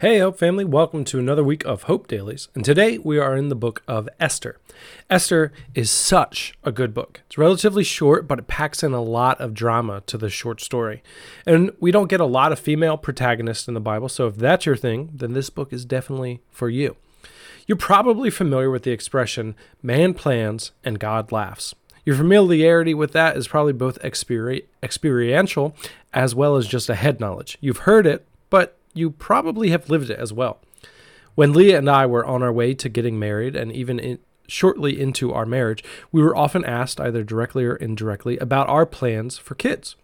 Hey, Hope family, welcome to another week of Hope Dailies. And today we are in the book of Esther. Esther is such a good book. It's relatively short, but it packs in a lot of drama to the short story. And we don't get a lot of female protagonists in the Bible, so if that's your thing, then this book is definitely for you. You're probably familiar with the expression, man plans and God laughs. Your familiarity with that is probably both experi- experiential as well as just a head knowledge. You've heard it, but you probably have lived it as well. When Leah and I were on our way to getting married, and even in, shortly into our marriage, we were often asked, either directly or indirectly, about our plans for kids.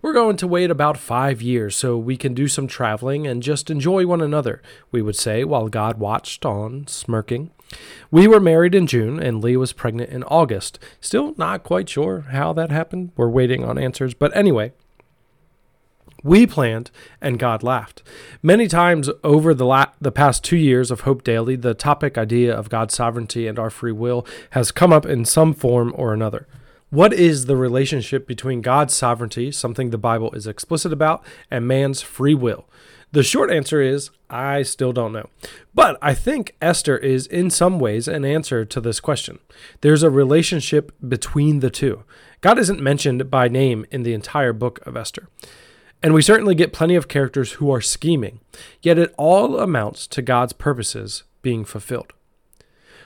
We're going to wait about five years so we can do some traveling and just enjoy one another, we would say, while God watched on, smirking. We were married in June, and Leah was pregnant in August. Still not quite sure how that happened. We're waiting on answers. But anyway, we planned, and God laughed. Many times over the, la- the past two years of Hope Daily, the topic idea of God's sovereignty and our free will has come up in some form or another. What is the relationship between God's sovereignty, something the Bible is explicit about, and man's free will? The short answer is I still don't know. But I think Esther is, in some ways, an answer to this question. There's a relationship between the two. God isn't mentioned by name in the entire book of Esther. And we certainly get plenty of characters who are scheming, yet it all amounts to God's purposes being fulfilled.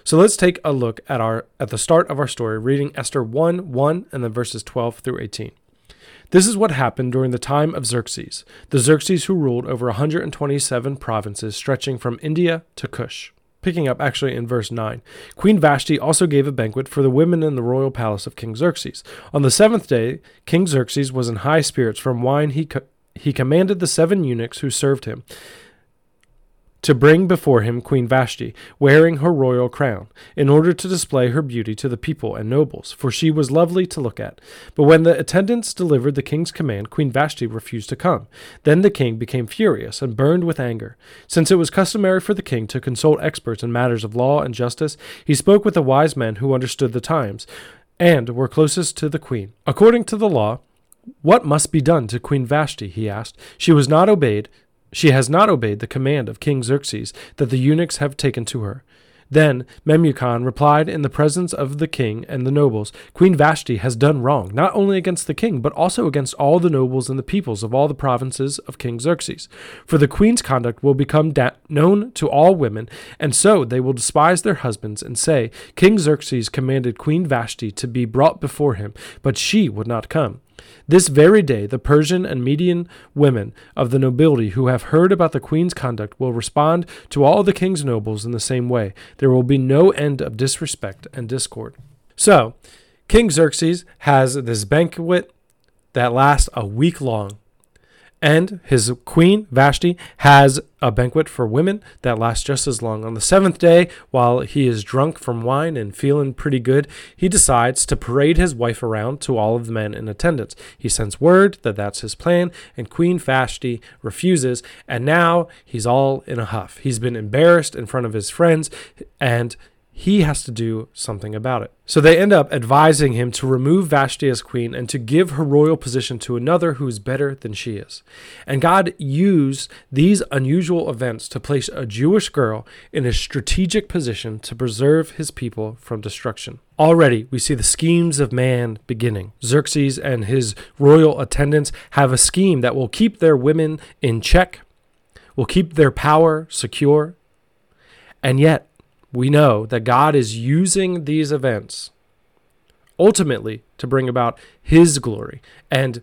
So let's take a look at our at the start of our story, reading Esther 1 1 and then verses 12 through 18. This is what happened during the time of Xerxes, the Xerxes who ruled over 127 provinces stretching from India to Cush. Picking up actually in verse 9. Queen Vashti also gave a banquet for the women in the royal palace of King Xerxes. On the seventh day, King Xerxes was in high spirits from wine he, co- he commanded the seven eunuchs who served him to bring before him Queen Vashti, wearing her royal crown, in order to display her beauty to the people and nobles, for she was lovely to look at. But when the attendants delivered the king's command, Queen Vashti refused to come. Then the king became furious and burned with anger. Since it was customary for the king to consult experts in matters of law and justice, he spoke with the wise men who understood the times and were closest to the queen. According to the law, what must be done to Queen Vashti? he asked. She was not obeyed, she has not obeyed the command of King Xerxes that the eunuchs have taken to her. Then Memucan replied in the presence of the king and the nobles Queen Vashti has done wrong, not only against the king, but also against all the nobles and the peoples of all the provinces of King Xerxes. For the queen's conduct will become da- known to all women, and so they will despise their husbands and say, King Xerxes commanded Queen Vashti to be brought before him, but she would not come. This very day, the Persian and Median women of the nobility who have heard about the queen's conduct will respond to all the king's nobles in the same way. There will be no end of disrespect and discord. So, King Xerxes has this banquet that lasts a week long. And his queen, Vashti, has a banquet for women that lasts just as long. On the seventh day, while he is drunk from wine and feeling pretty good, he decides to parade his wife around to all of the men in attendance. He sends word that that's his plan, and Queen Vashti refuses, and now he's all in a huff. He's been embarrassed in front of his friends, and he has to do something about it. So they end up advising him to remove Vashti as queen and to give her royal position to another who is better than she is. And God used these unusual events to place a Jewish girl in a strategic position to preserve his people from destruction. Already, we see the schemes of man beginning. Xerxes and his royal attendants have a scheme that will keep their women in check, will keep their power secure, and yet we know that God is using these events ultimately to bring about his glory and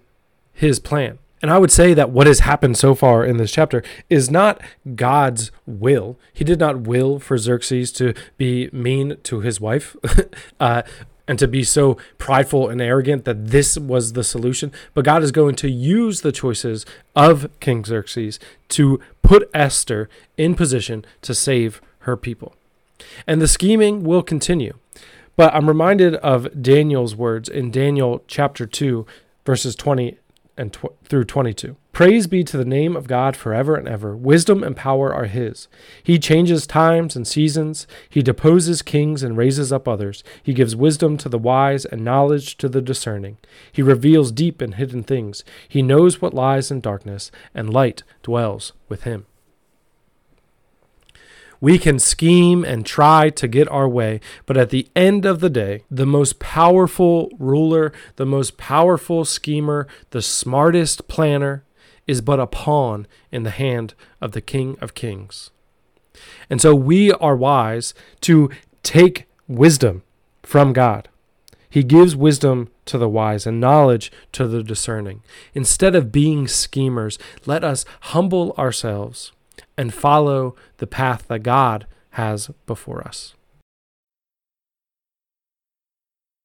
his plan. And I would say that what has happened so far in this chapter is not God's will. He did not will for Xerxes to be mean to his wife uh, and to be so prideful and arrogant that this was the solution. But God is going to use the choices of King Xerxes to put Esther in position to save her people. And the scheming will continue. But I'm reminded of Daniel's words in Daniel chapter 2, verses 20 and tw- through 22. Praise be to the name of God forever and ever. Wisdom and power are his. He changes times and seasons. He deposes kings and raises up others. He gives wisdom to the wise and knowledge to the discerning. He reveals deep and hidden things. He knows what lies in darkness, and light dwells with him. We can scheme and try to get our way, but at the end of the day, the most powerful ruler, the most powerful schemer, the smartest planner is but a pawn in the hand of the King of Kings. And so we are wise to take wisdom from God. He gives wisdom to the wise and knowledge to the discerning. Instead of being schemers, let us humble ourselves and follow the path that God has before us.